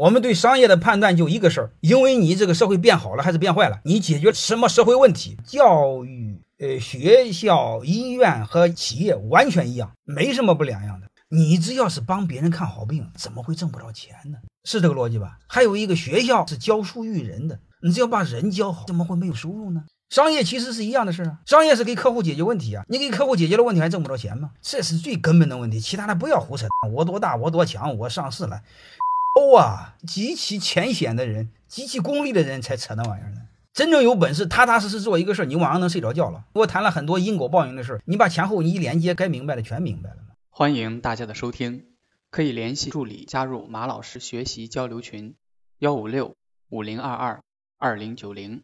我们对商业的判断就一个事儿，因为你这个社会变好了还是变坏了，你解决什么社会问题？教育、呃，学校、医院和企业完全一样，没什么不两样的。你只要是帮别人看好病，怎么会挣不着钱呢？是这个逻辑吧？还有一个学校是教书育人的，你只要把人教好，怎么会没有收入呢？商业其实是一样的事儿啊，商业是给客户解决问题啊，你给客户解决了问题还挣不着钱吗？这是最根本的问题，其他的不要胡扯。我多大，我多强，我上市了，哦啊，极其浅显的人，极其功利的人才扯那玩意儿呢。真正有本事，踏踏实实做一个事儿，你晚上能睡着觉了。我谈了很多因果报应的事儿，你把前后你一连接，该明白的全明白了。欢迎大家的收听，可以联系助理加入马老师学习交流群：幺五六五零二二二零九零。